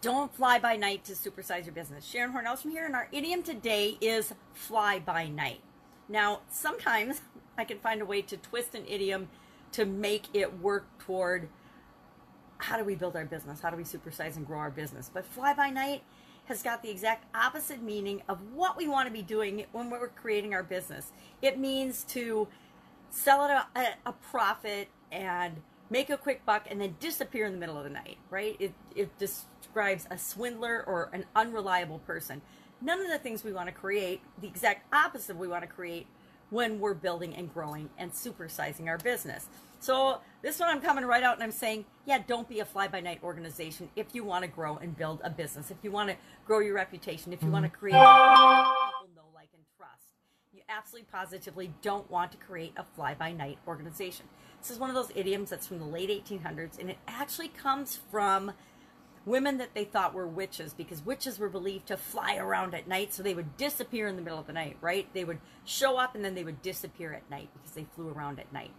Don't fly by night to supersize your business. Sharon Hornells from here, and our idiom today is fly by night. Now, sometimes I can find a way to twist an idiom to make it work toward how do we build our business? How do we supersize and grow our business? But fly by night has got the exact opposite meaning of what we want to be doing when we're creating our business. It means to sell at a, a profit and make a quick buck and then disappear in the middle of the night, right? It, it describes a swindler or an unreliable person. None of the things we want to create, the exact opposite we want to create when we're building and growing and supersizing our business. So this one I'm coming right out and I'm saying, yeah, don't be a fly by night organization if you want to grow and build a business, if you want to grow your reputation, if you want to create absolutely positively don't want to create a fly by night organization. This is one of those idioms that's from the late 1800s, and it actually comes from women that they thought were witches because witches were believed to fly around at night, so they would disappear in the middle of the night, right? They would show up and then they would disappear at night because they flew around at night.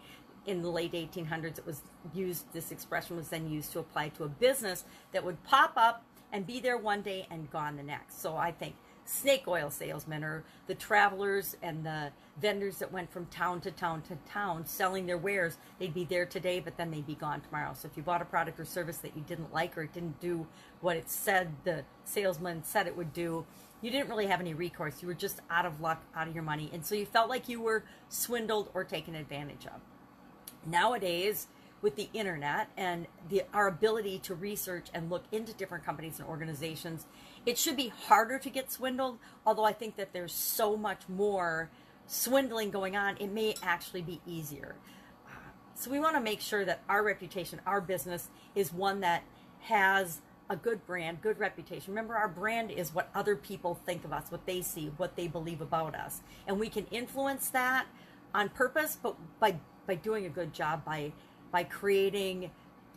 In the late 1800s, it was used, this expression was then used to apply to a business that would pop up and be there one day and gone the next. So I think snake oil salesmen or the travelers and the vendors that went from town to town to town selling their wares. They'd be there today but then they'd be gone tomorrow. So if you bought a product or service that you didn't like or it didn't do what it said the salesman said it would do you didn't really have any recourse. You were just out of luck out of your money. And so you felt like you were swindled or taken advantage of. Nowadays with the internet and the, our ability to research and look into different companies and organizations, it should be harder to get swindled. Although I think that there's so much more swindling going on, it may actually be easier. So we want to make sure that our reputation, our business, is one that has a good brand, good reputation. Remember, our brand is what other people think of us, what they see, what they believe about us, and we can influence that on purpose, but by by doing a good job by by creating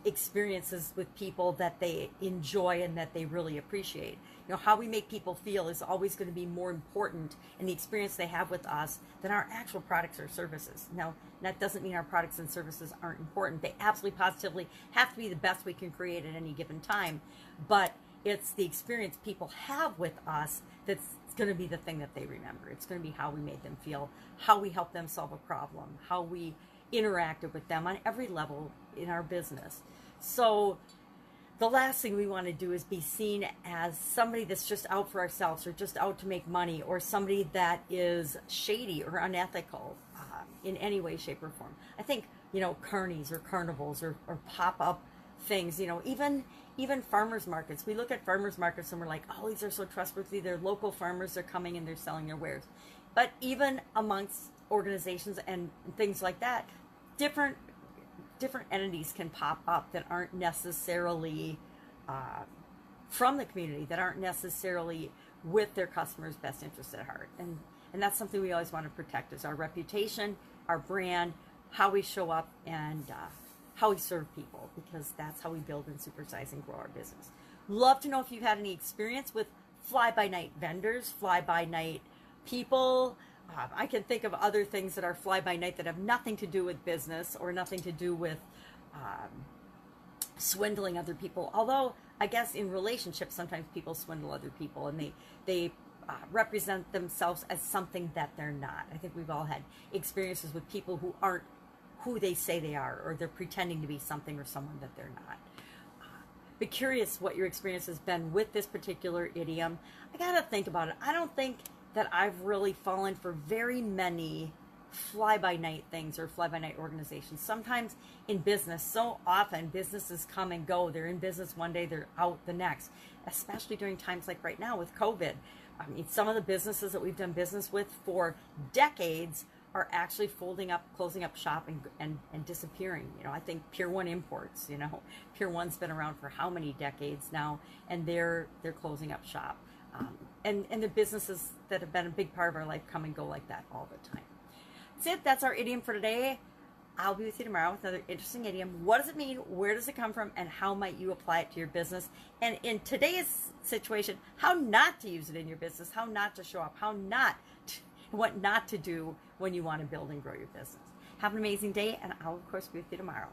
experiences with people that they enjoy and that they really appreciate. You know, how we make people feel is always going to be more important in the experience they have with us than our actual products or services. Now, that doesn't mean our products and services aren't important. They absolutely positively have to be the best we can create at any given time, but it's the experience people have with us that's going to be the thing that they remember. It's going to be how we made them feel, how we help them solve a problem, how we interacted with them on every level in our business. So the last thing we want to do is be seen as somebody that's just out for ourselves or just out to make money or somebody that is shady or unethical um, in any way, shape, or form. I think, you know, carnies or carnivals or, or pop up things, you know, even even farmers markets. We look at farmers markets and we're like, oh, these are so trustworthy. They're local farmers, they're coming and they're selling their wares. But even amongst organizations and things like that, different different entities can pop up that aren't necessarily uh, from the community that aren't necessarily with their customers' best interest at heart, and and that's something we always want to protect is our reputation, our brand, how we show up, and uh, how we serve people because that's how we build and supersize and grow our business. Love to know if you've had any experience with fly by night vendors, fly by night people uh, I can think of other things that are fly by night that have nothing to do with business or nothing to do with um, swindling other people. Although I guess in relationships, sometimes people swindle other people and they they uh, represent themselves as something that they're not. I think we've all had experiences with people who aren't who they say they are, or they're pretending to be something or someone that they're not. Uh, be curious what your experience has been with this particular idiom. I gotta think about it. I don't think that I've really fallen for very many fly by night things or fly by night organizations. Sometimes in business, so often businesses come and go. They're in business one day, they're out the next, especially during times like right now with COVID. I mean, some of the businesses that we've done business with for decades are actually folding up, closing up shop and, and, and disappearing. You know, I think Pier One Imports, you know, Pier One's been around for how many decades now, and they're they're closing up shop. Um, and, and the businesses that have been a big part of our life come and go like that all the time. That's it. That's our idiom for today. I'll be with you tomorrow with another interesting idiom. What does it mean? Where does it come from? And how might you apply it to your business? And in today's situation, how not to use it in your business, how not to show up, how not, to, what not to do when you want to build and grow your business. Have an amazing day, and I'll, of course, be with you tomorrow.